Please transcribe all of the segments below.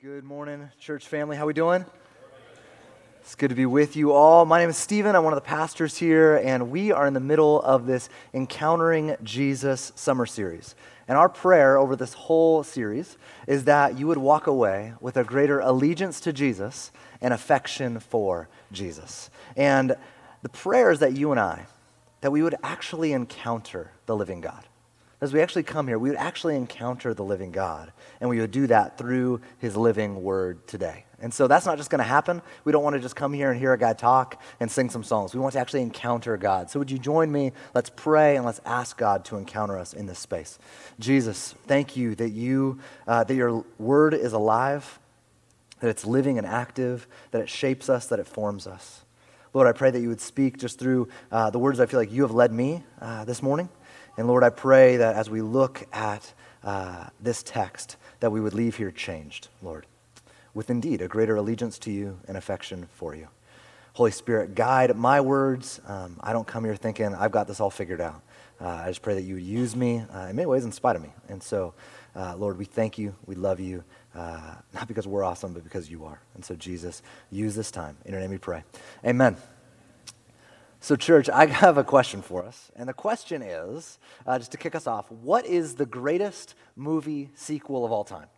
Good morning, church family. How are we doing? It's good to be with you all. My name is Stephen. I'm one of the pastors here, and we are in the middle of this Encountering Jesus summer series. And our prayer over this whole series is that you would walk away with a greater allegiance to Jesus and affection for Jesus. And the prayer is that you and I, that we would actually encounter the living God as we actually come here, we would actually encounter the living God. And we would do that through his living word today. And so that's not just going to happen. We don't want to just come here and hear a guy talk and sing some songs. We want to actually encounter God. So would you join me? Let's pray and let's ask God to encounter us in this space. Jesus, thank you that you uh, that your word is alive, that it's living and active, that it shapes us, that it forms us. Lord, I pray that you would speak just through uh, the words I feel like you have led me uh, this morning. And Lord, I pray that as we look at uh, this text, that we would leave here changed, Lord, with indeed a greater allegiance to you and affection for you. Holy Spirit, guide my words. Um, I don't come here thinking I've got this all figured out. Uh, I just pray that you would use me uh, in many ways in spite of me. And so, uh, Lord, we thank you. We love you, uh, not because we're awesome, but because you are. And so, Jesus, use this time. In your name we pray. Amen. So, church, I have a question for us. And the question is uh, just to kick us off, what is the greatest movie sequel of all time?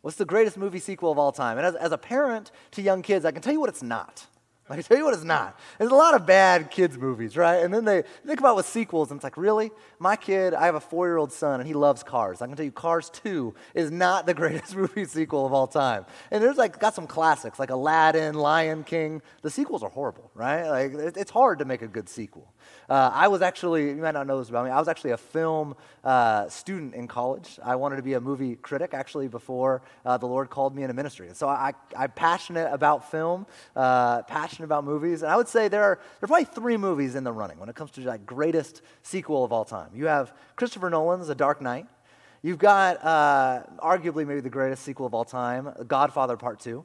What's the greatest movie sequel of all time? And as, as a parent to young kids, I can tell you what it's not. I can tell you what it's not. There's a lot of bad kids' movies, right? And then they think about with sequels, and it's like, really? My kid, I have a four year old son, and he loves cars. I can tell you, Cars 2 is not the greatest movie sequel of all time. And there's like, got some classics, like Aladdin, Lion King. The sequels are horrible, right? Like, it's hard to make a good sequel. Uh, I was actually, you might not know this about me, I was actually a film uh, student in college. I wanted to be a movie critic actually before uh, the Lord called me into ministry. And so I, I'm passionate about film, uh, passionate about movies. And I would say there are, there are probably three movies in the running when it comes to like greatest sequel of all time. You have Christopher Nolan's The Dark Knight. You've got uh, arguably maybe the greatest sequel of all time, Godfather Part 2.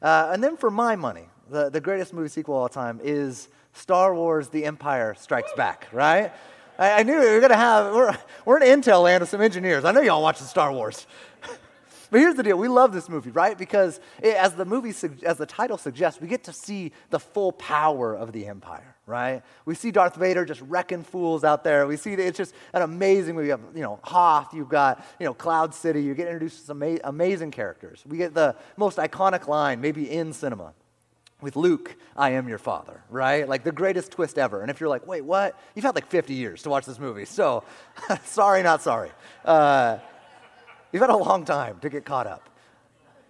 Uh, and then for my money, the, the greatest movie sequel of all time is Star Wars The Empire Strikes Back, right? I, I knew we were going to have, we're, we're an intel land of some engineers. I know y'all watch the Star Wars. But here's the deal: we love this movie, right? Because it, as the movie, as the title suggests, we get to see the full power of the Empire, right? We see Darth Vader just wrecking fools out there. We see it's just an amazing movie. You have, you know, Hoth. You've got, you know, Cloud City. You get introduced to some ama- amazing characters. We get the most iconic line, maybe in cinema with Luke, I am your father, right? Like the greatest twist ever. And if you're like, wait, what? You've had like 50 years to watch this movie. So, sorry, not sorry. Uh, you've had a long time to get caught up.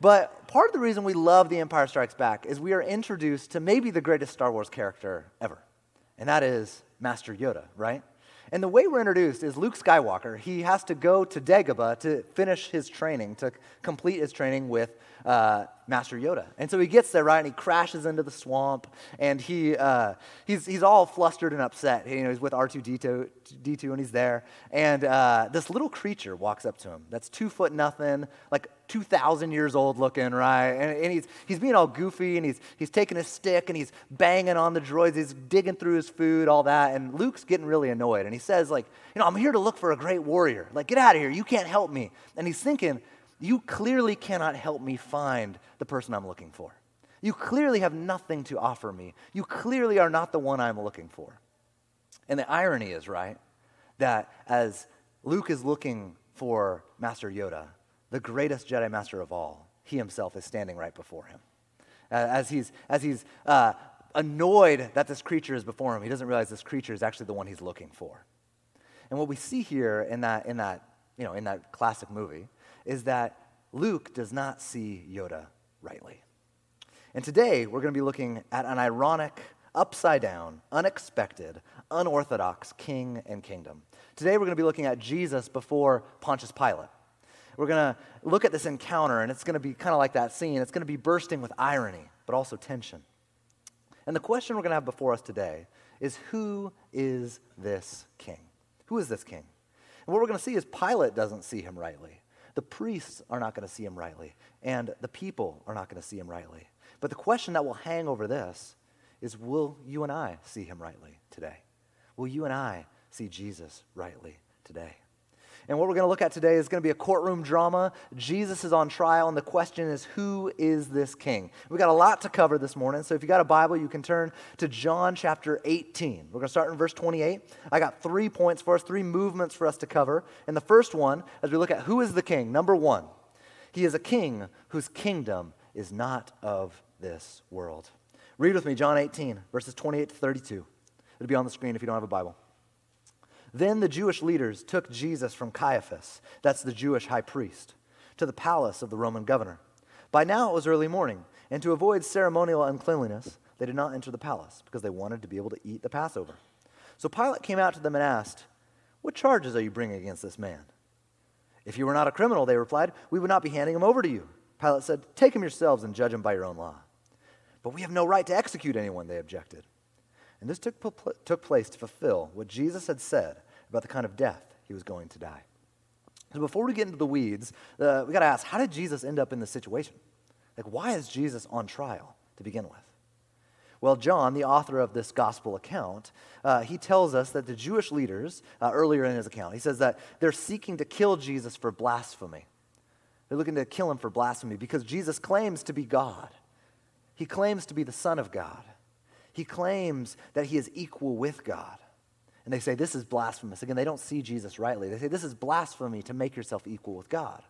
But part of the reason we love The Empire Strikes Back is we are introduced to maybe the greatest Star Wars character ever. And that is Master Yoda, right? And the way we're introduced is Luke Skywalker. He has to go to Dagobah to finish his training, to complete his training with uh, Master Yoda. And so he gets there, right, and he crashes into the swamp, and he, uh, he's, he's all flustered and upset. You know, he's with R2D2, D2 and he's there. And uh, this little creature walks up to him that's two foot nothing, like 2,000 years old looking, right? And, and, he's, he's being all goofy, and he's, he's taking his stick, and he's banging on the droids, he's digging through his food, all that. And Luke's getting really annoyed, and he says, like, you know, I'm here to look for a great warrior. Like, get out of here. You can't help me. And he's thinking, you clearly cannot help me find the person I'm looking for. You clearly have nothing to offer me. You clearly are not the one I'm looking for. And the irony is, right, that as Luke is looking for Master Yoda, the greatest Jedi Master of all, he himself is standing right before him. As he's, as he's uh, annoyed that this creature is before him, he doesn't realize this creature is actually the one he's looking for. And what we see here in that, in that, you know, in that classic movie is that Luke does not see Yoda rightly. And today we're going to be looking at an ironic, upside down, unexpected, unorthodox king and kingdom. Today we're going to be looking at Jesus before Pontius Pilate. We're going to look at this encounter, and it's going to be kind of like that scene. It's going to be bursting with irony, but also tension. And the question we're going to have before us today is who is this king? Who is this king? And what we're going to see is Pilate doesn't see him rightly. The priests are not going to see him rightly, and the people are not going to see him rightly. But the question that will hang over this is will you and I see him rightly today? Will you and I see Jesus rightly today? And what we're going to look at today is going to be a courtroom drama. Jesus is on trial, and the question is, who is this king? We've got a lot to cover this morning, so if you've got a Bible, you can turn to John chapter 18. We're going to start in verse 28. I got three points for us, three movements for us to cover. And the first one, as we look at who is the king, number one, he is a king whose kingdom is not of this world. Read with me John 18, verses 28 to 32. It'll be on the screen if you don't have a Bible. Then the Jewish leaders took Jesus from Caiaphas, that's the Jewish high priest, to the palace of the Roman governor. By now it was early morning, and to avoid ceremonial uncleanliness, they did not enter the palace because they wanted to be able to eat the Passover. So Pilate came out to them and asked, What charges are you bringing against this man? If you were not a criminal, they replied, we would not be handing him over to you. Pilate said, Take him yourselves and judge him by your own law. But we have no right to execute anyone, they objected. And this took, took place to fulfill what Jesus had said about the kind of death he was going to die. So before we get into the weeds, uh, we got to ask how did Jesus end up in this situation? Like, why is Jesus on trial to begin with? Well, John, the author of this gospel account, uh, he tells us that the Jewish leaders, uh, earlier in his account, he says that they're seeking to kill Jesus for blasphemy. They're looking to kill him for blasphemy because Jesus claims to be God. He claims to be the Son of God. He claims that he is equal with God. And they say, This is blasphemous. Again, they don't see Jesus rightly. They say, This is blasphemy to make yourself equal with God.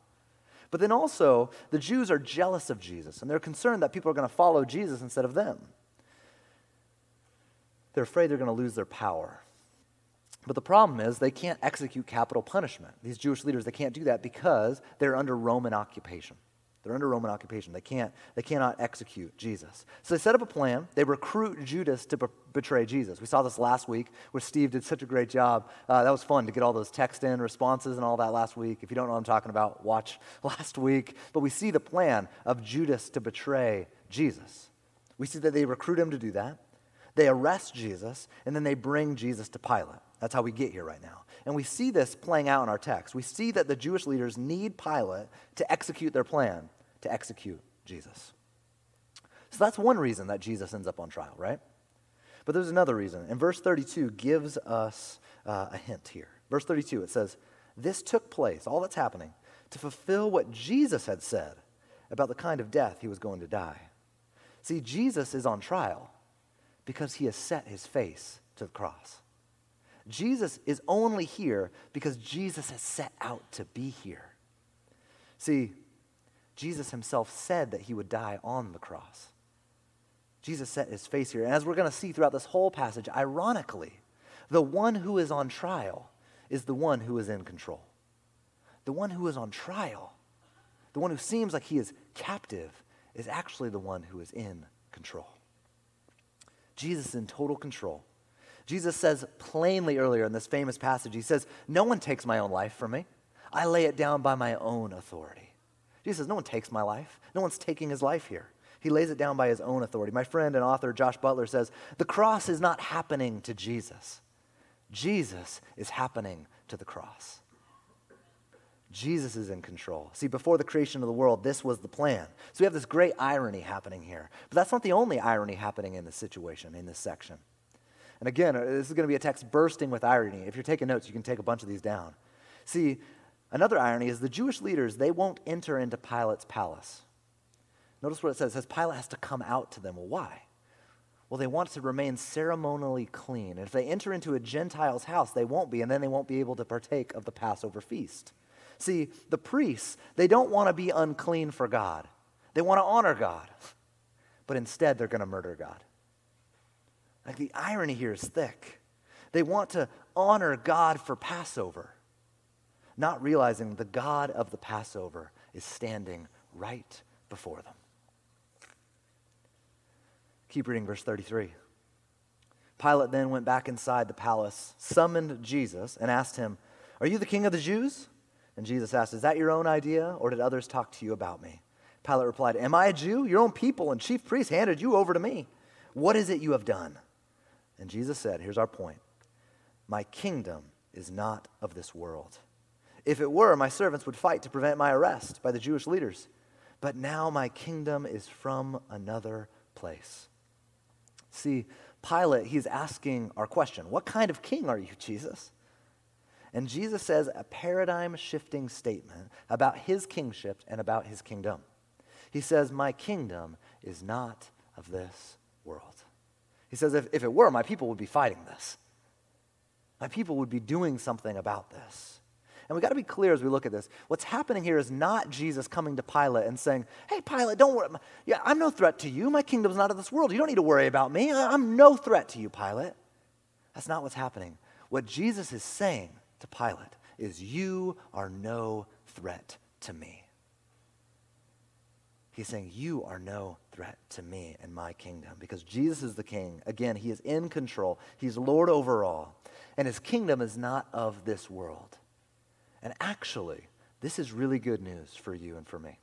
But then also, the Jews are jealous of Jesus, and they're concerned that people are going to follow Jesus instead of them. They're afraid they're going to lose their power. But the problem is they can't execute capital punishment. These Jewish leaders, they can't do that because they're under Roman occupation. They're under Roman occupation. They can't, they cannot execute Jesus. So they set up a plan. They recruit Judas to b- betray Jesus. We saw this last week where Steve did such a great job. Uh, that was fun to get all those text in responses and all that last week. If you don't know what I'm talking about, watch last week. But we see the plan of Judas to betray Jesus. We see that they recruit him to do that. They arrest Jesus, and then they bring Jesus to Pilate. That's how we get here right now. And we see this playing out in our text. We see that the Jewish leaders need Pilate to execute their plan to execute Jesus. So that's one reason that Jesus ends up on trial, right? But there's another reason. And verse 32 gives us uh, a hint here. Verse 32, it says, This took place, all that's happening, to fulfill what Jesus had said about the kind of death he was going to die. See, Jesus is on trial because he has set his face to the cross. Jesus is only here because Jesus has set out to be here. See, Jesus himself said that he would die on the cross. Jesus set his face here. And as we're going to see throughout this whole passage, ironically, the one who is on trial is the one who is in control. The one who is on trial, the one who seems like he is captive, is actually the one who is in control. Jesus is in total control. Jesus says plainly earlier in this famous passage, he says, No one takes my own life from me. I lay it down by my own authority. Jesus says, No one takes my life. No one's taking his life here. He lays it down by his own authority. My friend and author Josh Butler says, The cross is not happening to Jesus, Jesus is happening to the cross. Jesus is in control. See, before the creation of the world, this was the plan. So we have this great irony happening here. But that's not the only irony happening in this situation, in this section. And again, uh, this is going to be a text bursting with irony. If you're taking notes, you can take a bunch of these down. See, Another irony is the Jewish leaders, they won't enter into Pilate's palace. Notice what it says. It says Pilate has to come out to them. Well, why? Well, they want to remain ceremonially clean. And if they enter into a Gentile's house, they won't be, and then they won't be able to partake of the Passover feast. See, the priests, they don't want to be unclean for God. They want to honor God. But instead, they're going to murder God. Like the irony here is thick. They want to honor God for Passover not realizing the God of the Passover is standing right before them. Keep reading verse 33. Pilate then went back inside the palace, summoned Jesus, and asked him, Are you the king of the Jews? And Jesus asked, Is that your own idea, or did others talk to you about me? Pilate replied, Am I a Jew? Your own people and chief priests handed you over to me. What is it you have done? And Jesus said, Here's our point My kingdom is not of this world. If it were, my servants would fight to prevent my arrest by the Jewish leaders. But now my kingdom is from another place. See, Pilate, he's asking our question What kind of king are you, Jesus? And Jesus says a paradigm shifting statement about his kingship and about his kingdom. He says, My kingdom is not of this world. He says, if, if it were, my people would be fighting this. My people would be doing something about this. And we got to be clear as we look at this. What's happening here is not Jesus coming to Pilate and saying, Hey, Pilate, don't worry. Yeah, I'm no threat to you. My kingdom's not of this world. You don't need to worry about me. I'm no threat to you, Pilate. That's not what's happening. What Jesus is saying to Pilate is, You are no threat to me. He's saying, You are no threat to me and my kingdom because Jesus is the king. Again, he is in control, he's Lord over all, and his kingdom is not of this world. And actually, this is really good news for you and for me.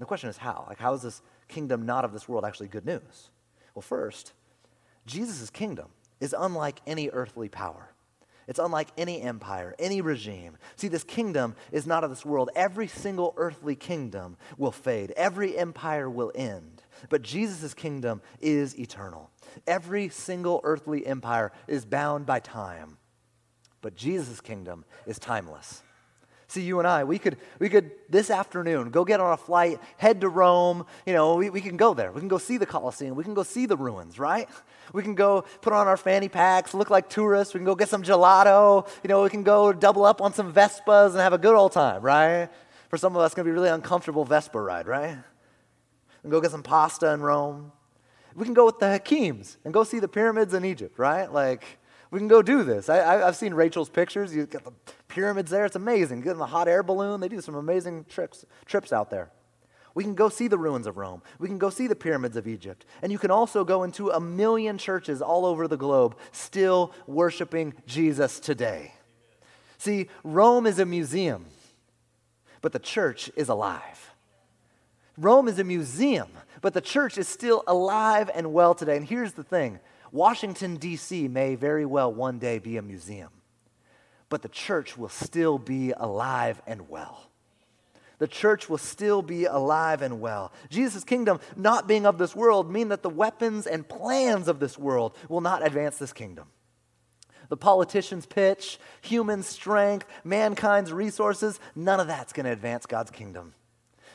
The question is how? Like, how is this kingdom not of this world actually good news? Well, first, Jesus' kingdom is unlike any earthly power. It's unlike any empire, any regime. See, this kingdom is not of this world. Every single earthly kingdom will fade, every empire will end. But Jesus' kingdom is eternal. Every single earthly empire is bound by time. But Jesus' kingdom is timeless. See, you and I, we could, we could this afternoon go get on a flight, head to Rome. You know, we, we can go there. We can go see the Colosseum. We can go see the ruins, right? We can go put on our fanny packs, look like tourists. We can go get some gelato. You know, we can go double up on some Vespas and have a good old time, right? For some of us, it's going to be really uncomfortable Vespa ride, right? And go get some pasta in Rome. We can go with the Hakims and go see the pyramids in Egypt, right? Like, we can go do this. I, have seen Rachel's pictures. You've got the pyramids there. It's amazing. Get in the hot air balloon. They do some amazing trips, trips out there. We can go see the ruins of Rome. We can go see the pyramids of Egypt. And you can also go into a million churches all over the globe still worshiping Jesus today. See, Rome is a museum, but the church is alive. Rome is a museum, but the church is still alive and well today. And here's the thing Washington, D.C. may very well one day be a museum, but the church will still be alive and well. The church will still be alive and well. Jesus' kingdom not being of this world mean that the weapons and plans of this world will not advance this kingdom. The politicians' pitch, human strength, mankind's resources, none of that's going to advance God's kingdom.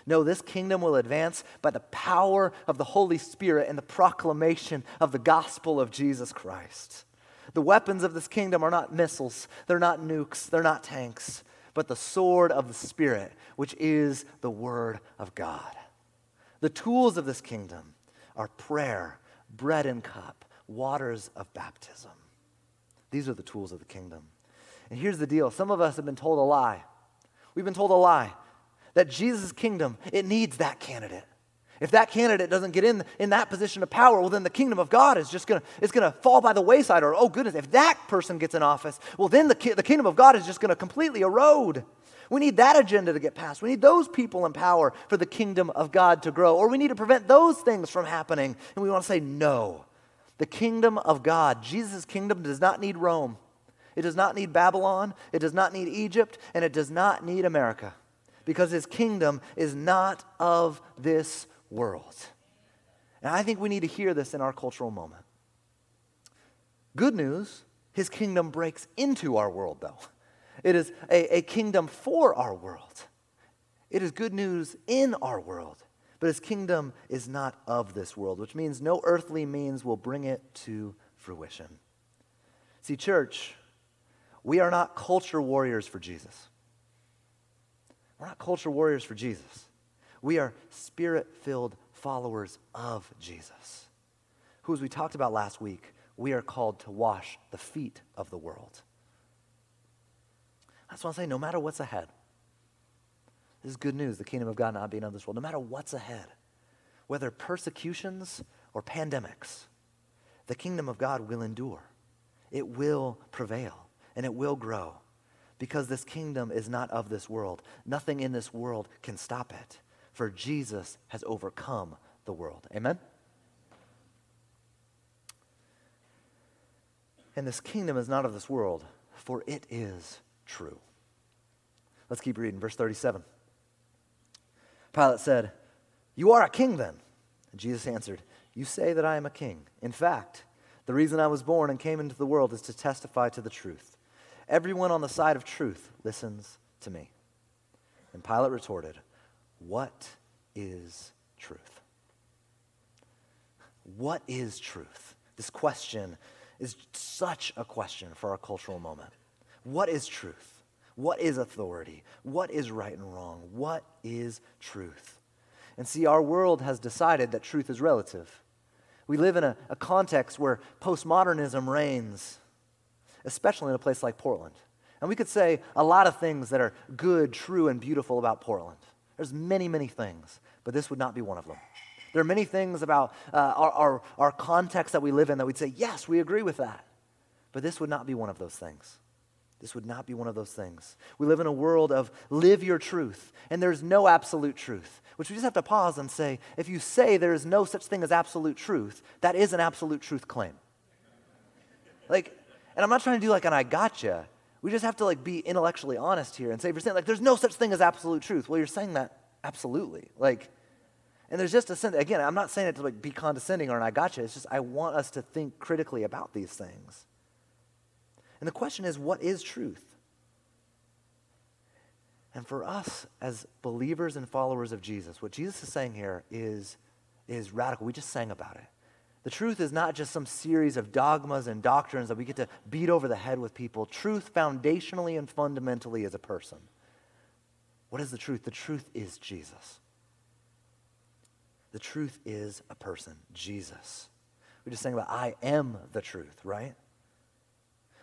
No, this kingdom will advance by the power of the Holy Spirit and the proclamation of the gospel of Jesus Christ. The weapons of this kingdom are not missiles, they're not nukes, they're not tanks, but the sword of the Spirit, which is the Word of God. The tools of this kingdom are prayer, bread and cup, waters of baptism. These are the tools of the kingdom. And here's the deal some of us have been told a lie. We've been told a lie that Jesus' kingdom, it needs that candidate. If that candidate doesn't get in, in that position of power, well, then the kingdom of God is just going to it's gonna fall by the wayside. Or, oh, goodness, if that person gets in office, well, then the, ki- the kingdom of God is just going to completely erode. We need that agenda to get passed. We need those people in power for the kingdom of God to grow. Or we need to prevent those things from happening. And we want to say, no. The kingdom of God, Jesus' kingdom, does not need Rome. It does not need Babylon. It does not need Egypt. And it does not need America because his kingdom is not of this world. And I think we need to hear this in our cultural moment. Good news, his kingdom breaks into our world, though. It is a, a kingdom for our world. It is good news in our world, but his kingdom is not of this world, which means no earthly means will bring it to fruition. See, church, we are not culture warriors for Jesus. We're not culture warriors for Jesus. We are spirit filled followers of Jesus, who, as we talked about last week, we are called to wash the feet of the world. That's what I'm saying. No matter what's ahead, this is good news the kingdom of God not being of this world. No matter what's ahead, whether persecutions or pandemics, the kingdom of God will endure, it will prevail, and it will grow because this kingdom is not of this world. Nothing in this world can stop it, for Jesus has overcome the world. Amen? And this kingdom is not of this world, for it is true. Let's keep reading. Verse 37. Pilate said, You are a king then. And Jesus answered, You say that I am a king. In fact, the reason I was born and came into the world is to testify to the truth. Everyone on the side of truth listens to me. And Pilate retorted, What is truth? What is truth? This question is such a question for our cultural moment. What is truth? What is authority? What is right and wrong? What is truth? And see, our world has decided that truth is relative. We live in a, a context where postmodernism reigns, especially in a place like Portland. And we could say a lot of things that are good, true, and beautiful about Portland. There's many, many things, but this would not be one of them. There are many things about uh, our, our, our context that we live in that we'd say, yes, we agree with that. But this would not be one of those things. This would not be one of those things. We live in a world of live your truth, and there's no absolute truth, which we just have to pause and say if you say there is no such thing as absolute truth, that is an absolute truth claim. Like, and I'm not trying to do like an I gotcha. We just have to like be intellectually honest here and say if you're saying like there's no such thing as absolute truth, well, you're saying that absolutely. Like, and there's just a sense, again, I'm not saying it to like be condescending or an I gotcha. It's just I want us to think critically about these things. And the question is, what is truth? And for us as believers and followers of Jesus, what Jesus is saying here is, is radical. We just sang about it. The truth is not just some series of dogmas and doctrines that we get to beat over the head with people. Truth, foundationally and fundamentally, is a person. What is the truth? The truth is Jesus. The truth is a person, Jesus. We just sang about, I am the truth, right?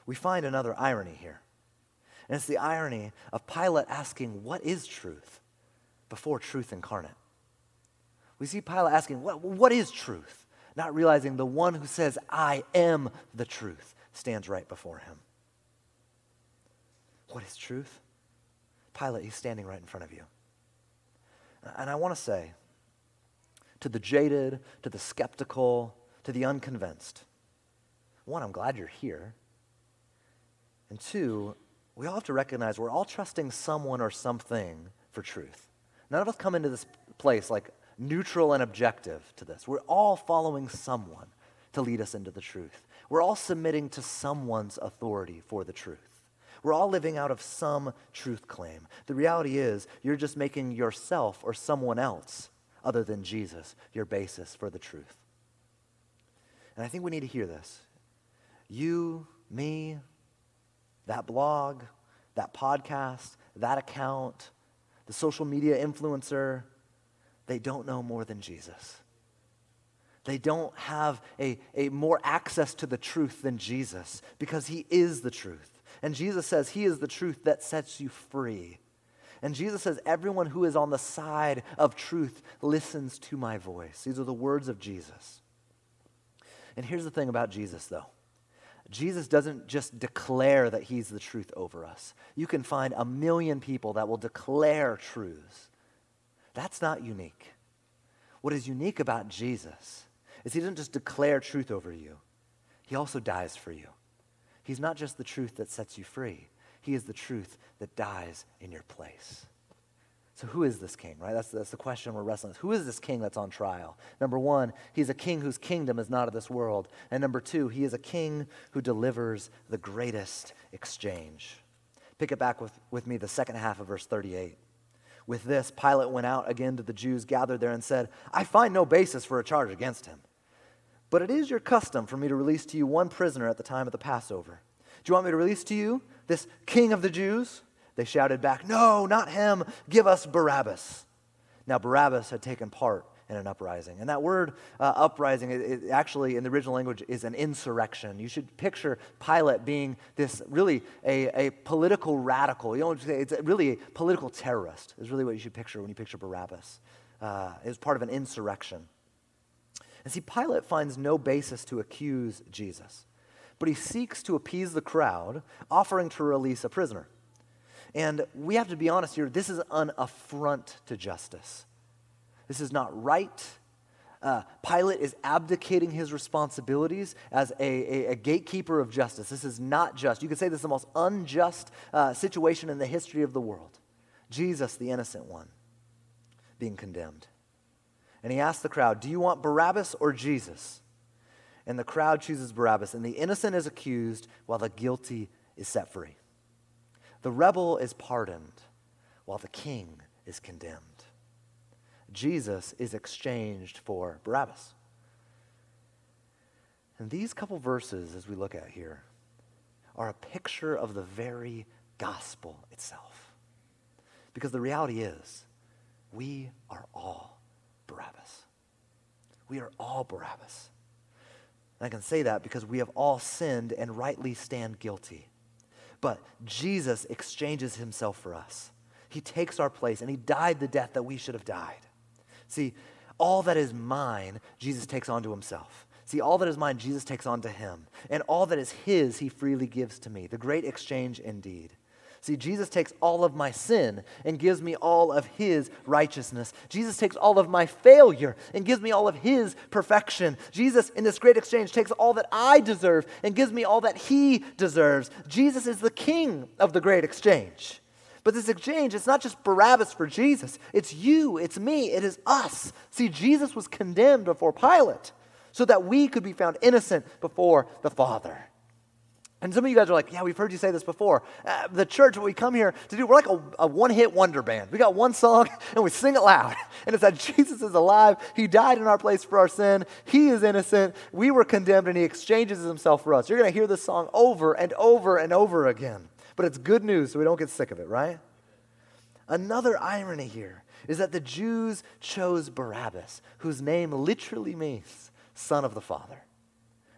we find another irony here. And it's the irony of Pilate asking, What is truth? before truth incarnate. We see Pilate asking, What, what is truth? Not realizing the one who says, I am the truth, stands right before him. What is truth? Pilate, he's standing right in front of you. And I want to say to the jaded, to the skeptical, to the unconvinced, one, I'm glad you're here. And two, we all have to recognize we're all trusting someone or something for truth. None of us come into this place like neutral and objective to this. We're all following someone to lead us into the truth. We're all submitting to someone's authority for the truth. We're all living out of some truth claim. The reality is, you're just making yourself or someone else, other than Jesus, your basis for the truth. And I think we need to hear this. You, me, that blog, that podcast, that account, the social media influencer, they don't know more than Jesus. They don't have a, a more access to the truth than Jesus because he is the truth. And Jesus says he is the truth that sets you free. And Jesus says, Everyone who is on the side of truth listens to my voice. These are the words of Jesus. And here's the thing about Jesus, though Jesus doesn't just declare that he's the truth over us. You can find a million people that will declare truths. That's not unique. What is unique about Jesus is he doesn't just declare truth over you, he also dies for you. He's not just the truth that sets you free, he is the truth that dies in your place. So, who is this king, right? That's, that's the question we're wrestling with. Who is this king that's on trial? Number one, he's a king whose kingdom is not of this world. And number two, he is a king who delivers the greatest exchange. Pick it back with, with me, the second half of verse 38. With this, Pilate went out again to the Jews gathered there and said, I find no basis for a charge against him. But it is your custom for me to release to you one prisoner at the time of the Passover. Do you want me to release to you this king of the Jews? They shouted back, No, not him. Give us Barabbas. Now, Barabbas had taken part in an uprising. And that word uh, uprising, it, it actually in the original language is an insurrection. You should picture Pilate being this really a, a political radical. You know, it's really a political terrorist, is really what you should picture when you picture Barabbas. Uh, it was part of an insurrection. And see, Pilate finds no basis to accuse Jesus, but he seeks to appease the crowd, offering to release a prisoner. And we have to be honest here this is an affront to justice. This is not right. Uh, Pilate is abdicating his responsibilities as a, a, a, gatekeeper of justice. This is not just. You could say this is the most unjust uh, situation in the history of the world. Jesus, the innocent one, being condemned. And he asks the crowd, Do you want Barabbas or Jesus? And the crowd chooses Barabbas, and the innocent is accused while the guilty is set free. The rebel is pardoned, while the king is condemned. Jesus is exchanged for Barabbas. And these couple verses, as we look at here, are a picture of the very gospel itself. Because the reality is, we are all Barabbas. We are all Barabbas. And I can say that because we have all sinned and rightly stand guilty. But Jesus exchanges himself for us. He takes our place and he died the death that we should have died. See, all that is mine, Jesus takes onto himself. See, all that is mine, Jesus takes onto him. And all that is his, he freely gives to me. The great exchange indeed. See, Jesus takes all of my sin and gives me all of his righteousness. Jesus takes all of my failure and gives me all of his perfection. Jesus, in this great exchange, takes all that I deserve and gives me all that he deserves. Jesus is the king of the great exchange. But this exchange, it's not just Barabbas for Jesus. It's you, it's me, it is us. See, Jesus was condemned before Pilate so that we could be found innocent before the Father. And some of you guys are like, yeah, we've heard you say this before. Uh, the church, what we come here to do, we're like a, a one hit wonder band. We got one song and we sing it loud. And it's that Jesus is alive. He died in our place for our sin. He is innocent. We were condemned and he exchanges himself for us. You're going to hear this song over and over and over again. But it's good news, so we don't get sick of it, right? Another irony here is that the Jews chose Barabbas, whose name literally means son of the Father.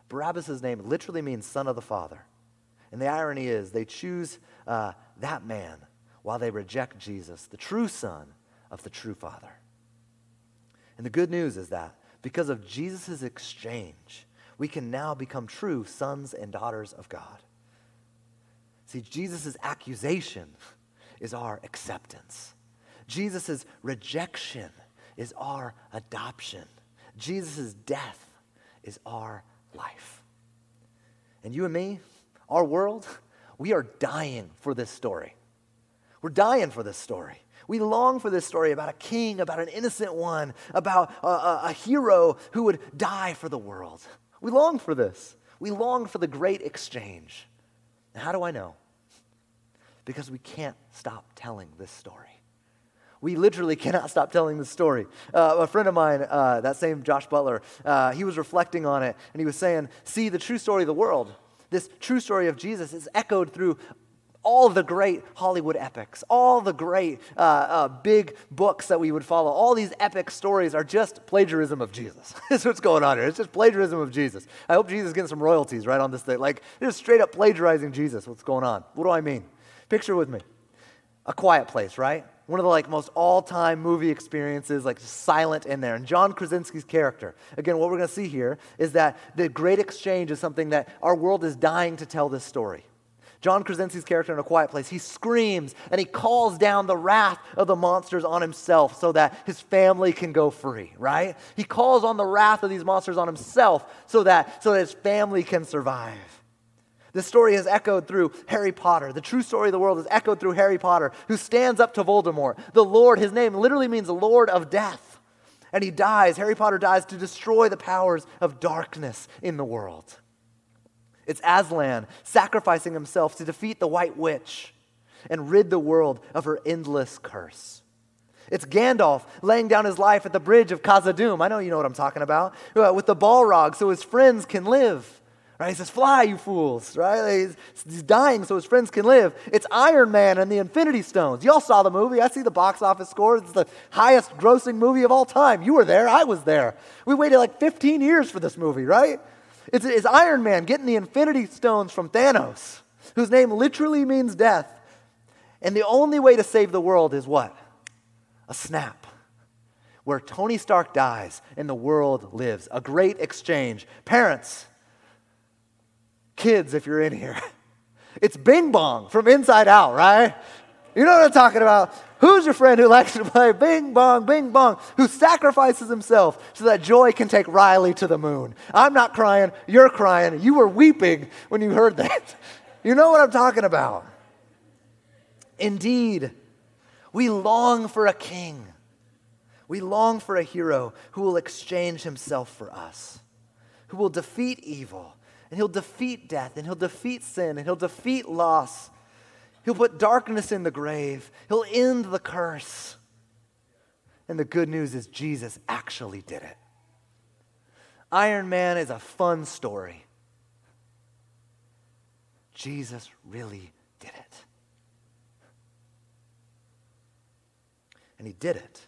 Barabbas' name literally means son of the Father. And the irony is, they choose uh, that man while they reject Jesus, the true Son of the true Father. And the good news is that because of Jesus' exchange, we can now become true sons and daughters of God. See, Jesus' accusation is our acceptance, Jesus' rejection is our adoption, Jesus' death is our life. And you and me, our world, we are dying for this story. We're dying for this story. We long for this story about a king, about an innocent one, about a, a, a, hero who would die for the world. We long for this. We long for the great exchange. And how do I know? Because we can't stop telling this story. We literally cannot stop telling this story. Uh, a friend of mine, uh, that same Josh Butler, uh, he was reflecting on it and he was saying, See, the true story of the world this true story of Jesus is echoed through all the great Hollywood epics, all the great uh, uh, big books that we would follow, all these epic stories are just plagiarism of Jesus. That's what's going on here. It's just plagiarism of Jesus. I hope Jesus is getting some royalties right on this thing. Like, they're just straight up plagiarizing Jesus. What's going on? What do I mean? Picture with me a quiet place, right? one of the like most all-time movie experiences, like silent in there. And John Krasinski's character, again, what we're going to see here is that the great exchange is something that our world is dying to tell this story. John Krasinski's character in A Quiet Place, he screams and he calls down the wrath of the monsters on himself so that his family can go free, right? He calls on the wrath of these monsters on himself so that, so that his family can survive. This story is echoed through Harry Potter. The true story of the world is echoed through Harry Potter, who stands up to Voldemort. The Lord, his name literally means Lord of Death. And he dies, Harry Potter dies to destroy the powers of darkness in the world. It's Aslan sacrificing himself to defeat the White Witch and rid the world of her endless curse. It's Gandalf laying down his life at the bridge of Khazad-dûm. I know you know what I'm talking about. Uh, with the Balrog so his friends can live. Right? He says, Fly, you fools. Right? He's, he's, dying so his friends can live. It's Iron Man and the Infinity Stones. Y'all saw the movie. I see the box office scores. It's the highest grossing movie of all time. You were there. I was there. We waited like 15 years for this movie, right? It's, it's Iron Man getting the Infinity Stones from Thanos, whose name literally means death. And the only way to save the world is what? A snap where Tony Stark dies and the world lives. A great exchange. Parents, Kids, if you're in here, it's Bing Bong from Inside Out, right? You know what I'm talking about? Who's your friend who likes to play Bing Bong, Bing Bong, who sacrifices himself so that joy can take Riley to the moon? I'm not crying, you're crying. You were weeping when you heard that. You know what I'm talking about. Indeed, we long for a king. We long for a hero who will exchange himself for us, who will defeat evil and he'll defeat death, and he'll defeat sin, and he'll defeat loss. He'll put darkness in the grave. He'll end the curse. And the good news is Jesus actually did it. Iron Man is a fun story. Jesus really did it. And he did it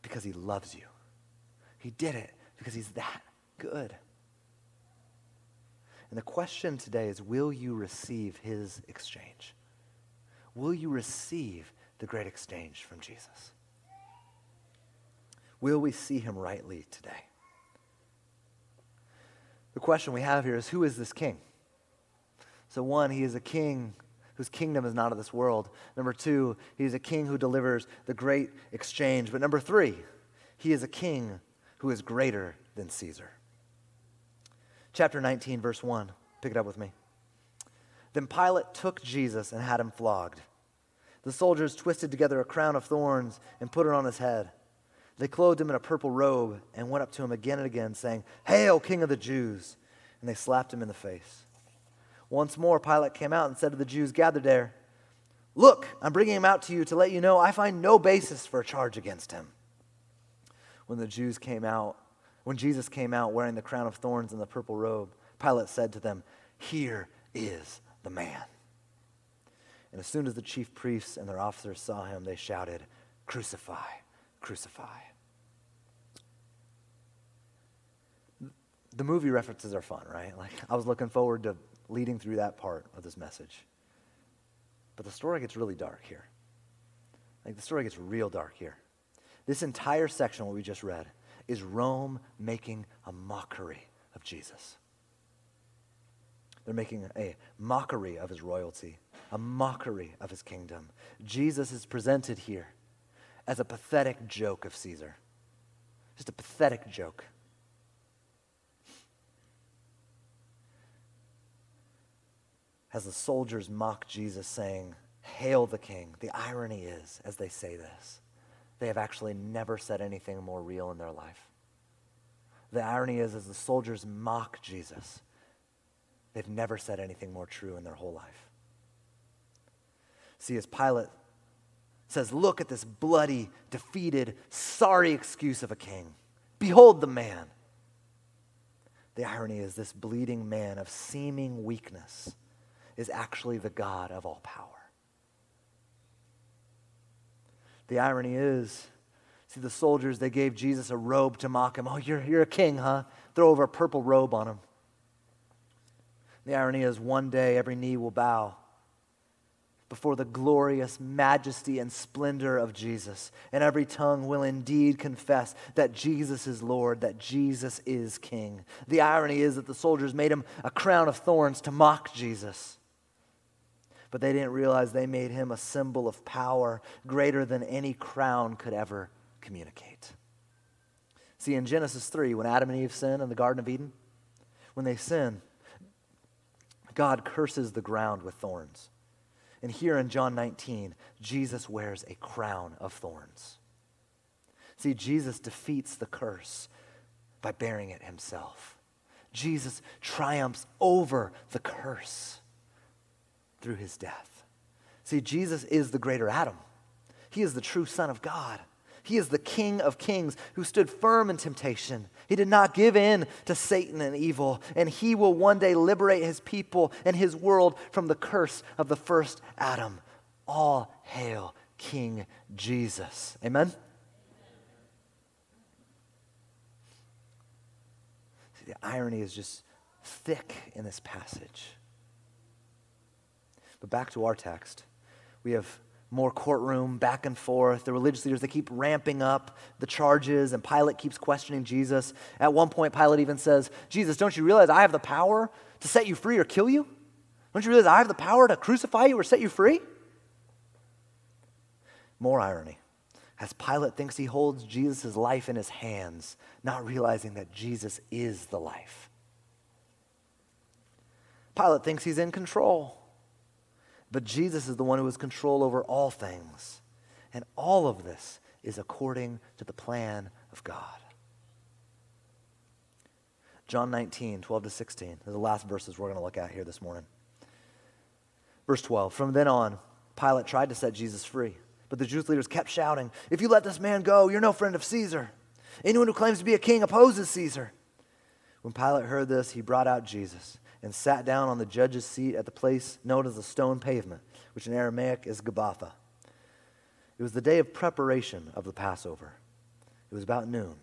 because he loves you. He did it because he's that good. And the question today is will you receive his exchange? Will you receive the great exchange from Jesus? Will we see him rightly today? The question we have here is who is this king? So, one, he is a king whose kingdom is not of this world. Number two, he is a king who delivers the great exchange. But number three, he is a king who is greater than Caesar. Chapter 19, verse 1. Pick it up with me. Then Pilate took Jesus and had him flogged. The soldiers twisted together a crown of thorns and put it on his head. They clothed him in a purple robe and went up to him again and again, saying, Hail, King of the Jews! And they slapped him in the face. Once more, Pilate came out and said to the Jews gathered there, Look, I'm bringing him out to you to let you know I find no basis for a charge against him. When the Jews came out, when Jesus came out wearing the crown of thorns and the purple robe, Pilate said to them, Here is the man. And as soon as the chief priests and their officers saw him, they shouted, Crucify, crucify. The movie references are fun, right? Like, I was looking forward to leading through that part of this message. But the story gets really dark here. Like, the story gets real dark here. This entire section, what we just read, is Rome making a mockery of Jesus. They're making a mockery of his royalty, a mockery of his kingdom. Jesus is presented here as a pathetic joke of Caesar. Just a pathetic joke. As the soldiers mock Jesus, saying, Hail the king, the irony is, as they say this, they have actually never said anything more real in their life. The irony is, as the soldiers mock Jesus, They've never said anything more true in their whole life. See, as Pilate says, Look at this bloody, defeated, sorry excuse of a king. Behold the man. The irony is, this bleeding man of seeming weakness is actually the God of all power. The irony is, see, the soldiers, they gave Jesus a robe to mock him. Oh, you're, you're a king, huh? Throw over a purple robe on him. The irony is, one day every knee will bow before the glorious majesty and splendor of Jesus, and every tongue will indeed confess that Jesus is Lord, that Jesus is King. The irony is that the soldiers made him a crown of thorns to mock Jesus. But they didn't realize they made him a symbol of power greater than any crown could ever communicate. See, in Genesis 3, when Adam and Eve sin in the Garden of Eden, when they sin, God curses the ground with thorns. And here in John 19, Jesus wears a crown of thorns. See, Jesus defeats the curse by bearing it himself. Jesus triumphs over the curse through his death. See, Jesus is the greater Adam. He is the true Son of God. He is the King of kings who stood firm in temptation. He did not give in to Satan and evil, and he will one day liberate his people and his world from the curse of the first Adam. All hail King Jesus. Amen? See, the irony is just thick in this passage. But back to our text. We have more courtroom, back and forth. The religious leaders, they keep ramping up the charges, and Pilate keeps questioning Jesus. At one point, Pilate even says, Jesus, don't you realize I have the power to set you free or kill you? Don't you realize I have the power to crucify you or set you free? More irony. As Pilate thinks he holds Jesus' life in his hands, not realizing that Jesus is the life. Pilate thinks he's in control. But Jesus is the one who has control over all things. And all of this is according to the plan of God. John 19, 12 to 16. They're the last verses we're going to look at here this morning. Verse 12 From then on, Pilate tried to set Jesus free, but the Jewish leaders kept shouting, If you let this man go, you're no friend of Caesar. Anyone who claims to be a king opposes Caesar. When Pilate heard this, he brought out Jesus and sat down on the judge's seat at the place known as the stone pavement, which in Aramaic is Gabbatha. It was the day of preparation of the Passover. It was about noon.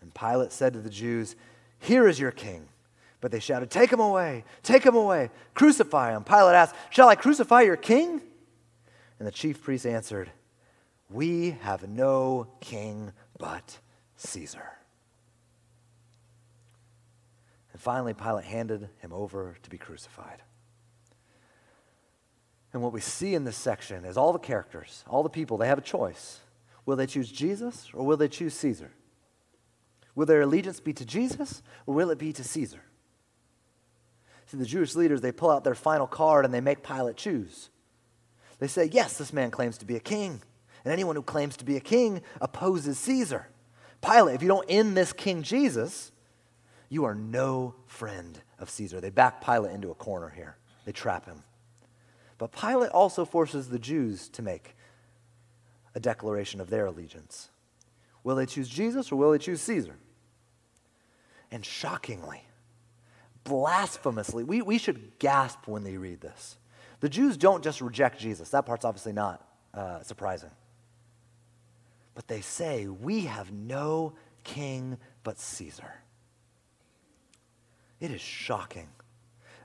And Pilate said to the Jews, Here is your king. But they shouted, Take him away, take him away, crucify him. Pilate asked, Shall I crucify your king? And the chief priest answered, We have no king but Caesar. And finally, Pilate handed him over to be crucified. And what we see in this section is all the characters, all the people, they have a choice. Will they choose Jesus or will they choose Caesar? Will their allegiance be to Jesus or will it be to Caesar? See, the Jewish leaders, they pull out their final card and they make Pilate choose. They say, Yes, this man claims to be a king. And anyone who claims to be a king opposes Caesar. Pilate, if you don't end this King Jesus, you are no friend of Caesar. They back Pilate into a corner here, they trap him. But Pilate also forces the Jews to make a declaration of their allegiance. Will they choose Jesus or will they choose Caesar? And shockingly, blasphemously, we, we should gasp when they read this. The Jews don't just reject Jesus. That part's obviously not uh, surprising. But they say, We have no king but Caesar. It is shocking.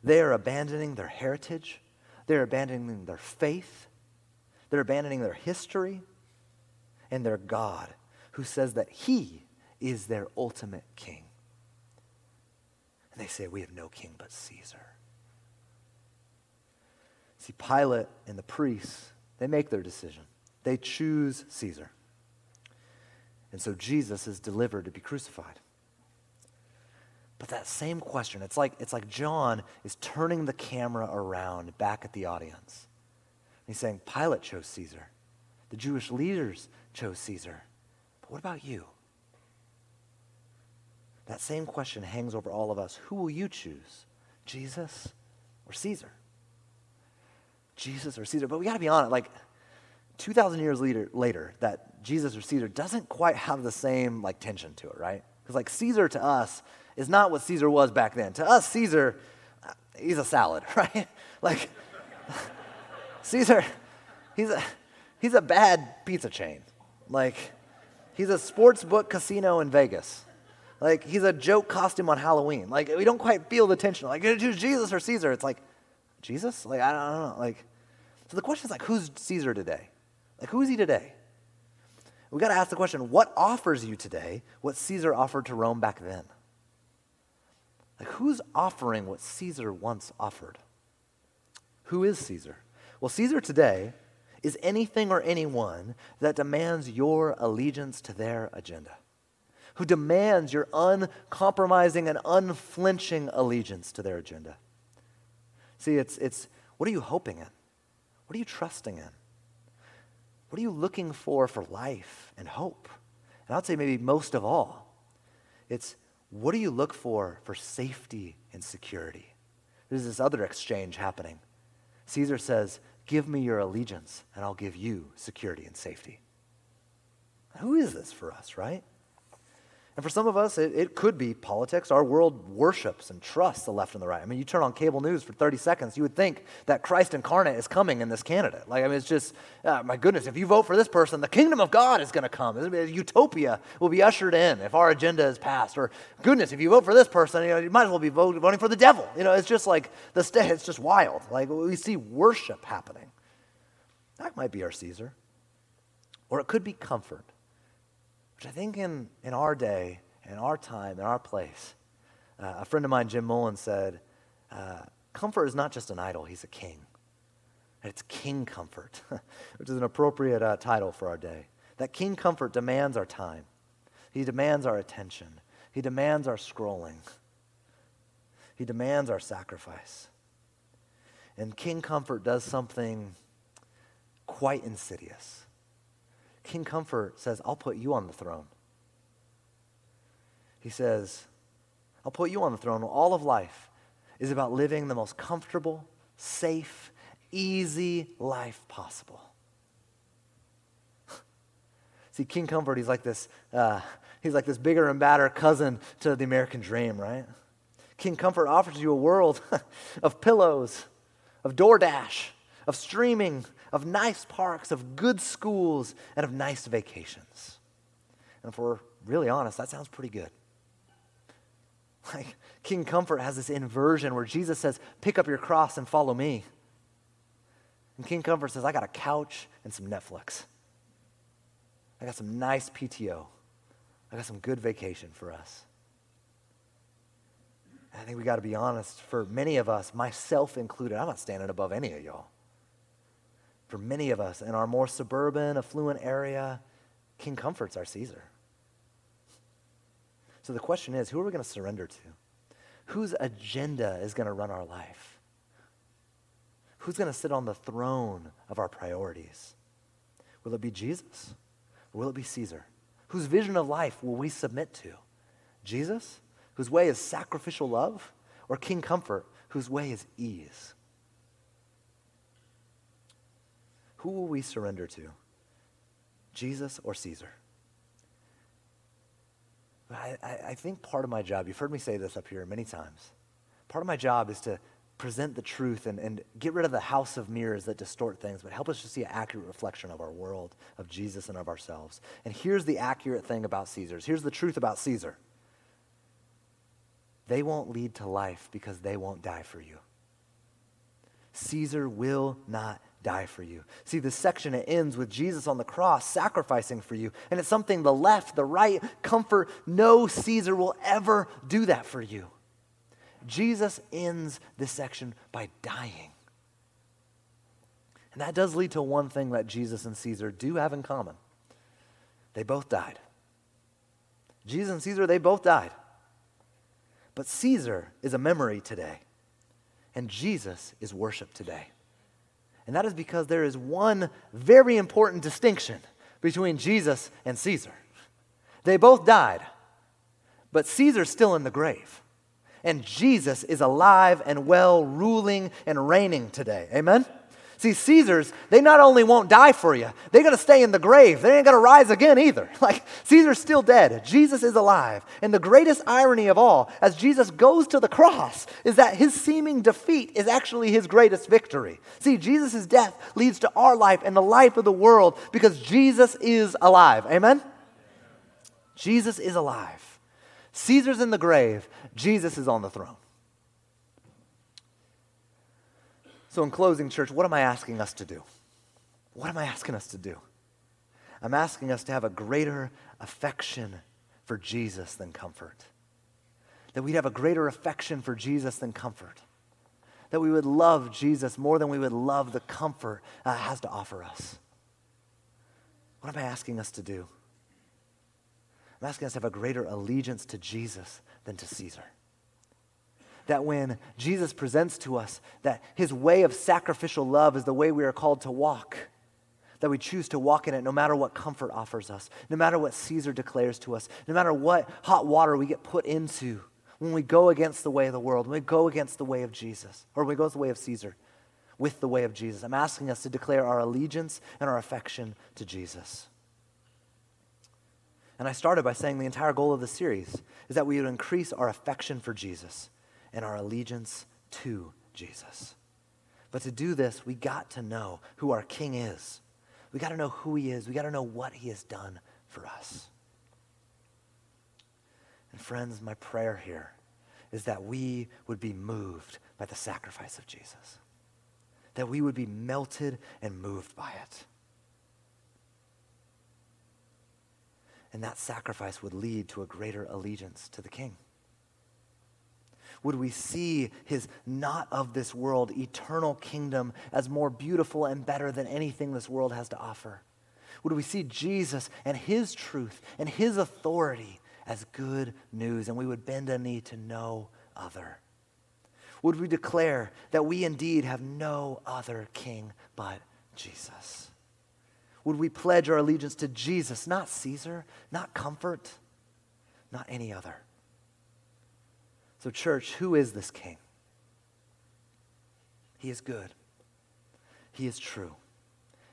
They are abandoning their heritage, they're abandoning their faith, they're abandoning their history and their God, who says that He is their ultimate king. And they say, We have no king but Caesar. See, Pilate and the priests, they make their decision. They choose Caesar. And so Jesus is delivered to be crucified. But that same question, it's like, it's like John is turning the camera around back at the audience. He's saying, Pilate chose Caesar. The Jewish leaders chose Caesar. But what about you? That same question hangs over all of us. Who will you choose? Jesus or Caesar? Jesus or Caesar? But we got to be honest, like 2,000 years later, later, that Jesus or Caesar doesn't quite have the same like tension to it, right? Because like Caesar to us is not what Caesar was back then. To us, Caesar, uh, he's a salad, right? like, Caesar, he's a, he's a bad pizza chain. Like, he's a sports book casino in Vegas. Like, he's a joke costume on Halloween. Like, we don't quite feel the tension. Like, choose Jesus or Caesar? It's like, Jesus? Like, I don't, I don't know. Like, so the question is like, who's Caesar today? Like, who is he today? We got to ask the question, what offers you today what Caesar offered to Rome back then? Like, who's offering what Caesar once offered? Who is Caesar? Well, Caesar today is anything or anyone that demands your allegiance to their agenda, who demands your uncompromising and unflinching allegiance to their agenda. See, it's, it's what are you hoping in? What are you trusting in? What are you looking for for life and hope? And I'd say maybe most of all, it's what do you look for for safety and security? There's this other exchange happening. Caesar says, Give me your allegiance, and I'll give you security and safety. Who is this for us, right? And for some of us, it, it, could be politics. Our world worships and trusts the left and the right. I mean, you turn on cable news for 30 seconds, you would think that Christ incarnate is coming in this candidate. Like, I mean, it's just, uh, my goodness, if you vote for this person, the kingdom of God is going to come. Utopia will be ushered in if our agenda is passed. Or, goodness, if you vote for this person, you, know, you might as well be vote, voting for the devil. You know, it's just like the state, it's just wild. Like, we see worship happening. That might be our Caesar. Or it could be comfort which I think in, in our day, in our time, in our place, uh, a friend of mine, Jim Mullen, said, uh, Comfort is not just an idol, he's a king. And it's King Comfort, which is an appropriate uh, title for our day. That King Comfort demands our time, he demands our attention, he demands our scrolling, he demands our sacrifice. And King Comfort does something quite insidious. King Comfort says, I'll put you on the throne. He says, I'll put you on the throne. All of life is about living the most comfortable, safe, easy life possible. See, King Comfort, he's like this, uh, he's like this bigger and badder cousin to the American dream, right? King Comfort offers you a world of pillows, of DoorDash, of streaming, of nice parks, of good schools, and of nice vacations. And if we're really honest, that sounds pretty good. Like King Comfort has this inversion where Jesus says, Pick up your cross and follow me. And King Comfort says, I got a couch and some Netflix. I got some nice PTO. I got some good vacation for us. I think we got to be honest. For many of us, myself included, I'm not standing above any of y'all. For many of us in our more suburban, affluent area, King Comfort's our Caesar. So the question is who are we going to surrender to? Whose agenda is going to run our life? Who's going to sit on the throne of our priorities? Will it be Jesus? Or will it be Caesar? Whose vision of life will we submit to? Jesus, whose way is sacrificial love, or King Comfort, whose way is ease? Who will we surrender to? Jesus or Caesar? I, I, think part of my job, you've heard me say this up here many times, part of my job is to present the truth and, and get rid of the house of mirrors that distort things, but help us to see an accurate reflection of our world, of Jesus, and of ourselves. And here's the accurate thing about Caesars. Here's the truth about Caesar they won't lead to life because they won't die for you. Caesar will not die for you. See, this section, it ends with Jesus on the cross sacrificing for you. And it's something the left, the right, comfort, no Caesar will ever do that for you. Jesus ends this section by dying. And that does lead to one thing that Jesus and Caesar do have in common they both died. Jesus and Caesar, they both died. But Caesar is a memory today, and Jesus is worship today. And that is because there is one very important distinction between Jesus and Caesar. They both died, but Caesar's still in the grave. And Jesus is alive and well, ruling and reigning today. Amen? See, Caesars, they not only won't die for you, they're going to stay in the grave. They ain't going to rise again either. Like, Caesar's still dead. Jesus is alive. And the greatest irony of all, as Jesus goes to the cross, is that his seeming defeat is actually his greatest victory. See, Jesus' death leads to our life and the life of the world because Jesus is alive. Amen? Jesus is alive. Caesar's in the grave, Jesus is on the throne. So, in closing, church, what am I asking us to do? What am I asking us to do? I'm asking us to have a greater affection for Jesus than comfort. That we'd have a greater affection for Jesus than comfort. That we would love Jesus more than we would love the comfort uh, has to offer us. What am I asking us to do? I'm asking us to have a greater allegiance to Jesus than to Caesar that when Jesus presents to us that his way of sacrificial love is the way we are called to walk, that we choose to walk in it no matter what comfort offers us, no matter what Caesar declares to us, no matter what hot water we get put into when we go against the way of the world, when we go against the way of Jesus, or when we go against the way of Caesar with the way of Jesus. I'm asking us to declare our allegiance and our affection to Jesus. And I started by saying the entire goal of the series is that we would increase our affection for Jesus and our allegiance to Jesus. But to do this, we got to know who our King is. We got to know who he is. We got to know what he has done for us. And friends, my prayer here is that we would be moved by the sacrifice of Jesus, that we would be melted and moved by it. And that sacrifice would lead to a greater allegiance to the King would we see his not of this world eternal kingdom as more beautiful and better than anything this world has to offer? Would we see Jesus and his truth and his authority as good news and we would bend a knee to no other? Would we declare that we indeed have no other king but Jesus? Would we pledge our allegiance to Jesus, not Caesar, not comfort, not any other? So, church, who is this king? He is good. He is true.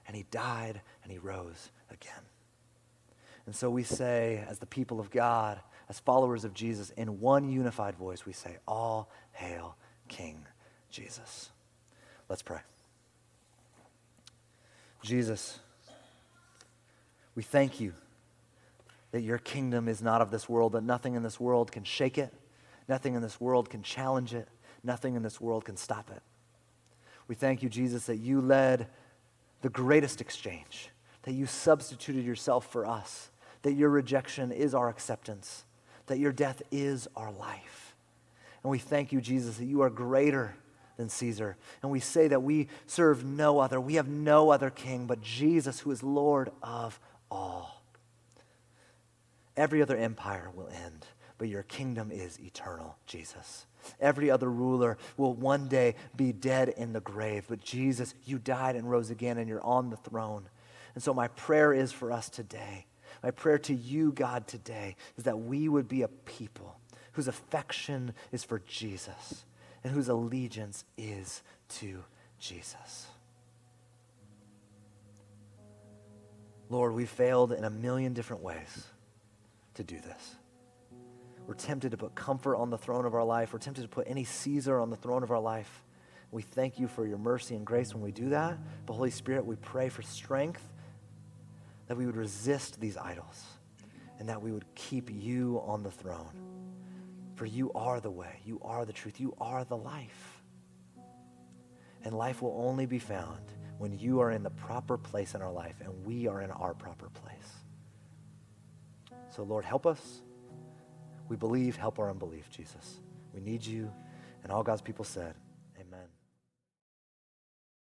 And he died and he rose again. And so we say, as the people of God, as followers of Jesus, in one unified voice, we say, All hail King Jesus. Let's pray. Jesus, we thank you that your kingdom is not of this world, that nothing in this world can shake it, nothing in this world can challenge it, nothing in this world can stop it. We thank you, Jesus, that you led the greatest exchange, that you substituted yourself for us, that your rejection is our acceptance, that your death is our life. And we thank you, Jesus, that you are greater than Caesar. And we say that we serve no other, we have no other king but Jesus, who is Lord of all. Every other empire will end, but your kingdom is eternal, Jesus. Every other ruler will one day be dead in the grave, but Jesus, you died and rose again, and you're on the throne. And so, my prayer is for us today. My prayer to you, God, today is that we would be a people whose affection is for Jesus and whose allegiance is to Jesus. Lord, we failed in a million different ways to do this. We're tempted to put comfort on the throne of our life. We're tempted to put any Caesar on the throne of our life. We thank you for your mercy and grace when we do that. But Holy Spirit, we pray for strength that we would resist these idols and that we would keep you on the throne. For you are the way, you are the truth, you are the life. And life will only be found when you are in the proper place in our life and we are in our proper place. So, Lord, help us. We believe, help our unbelief, Jesus. We need you. And all God's people said,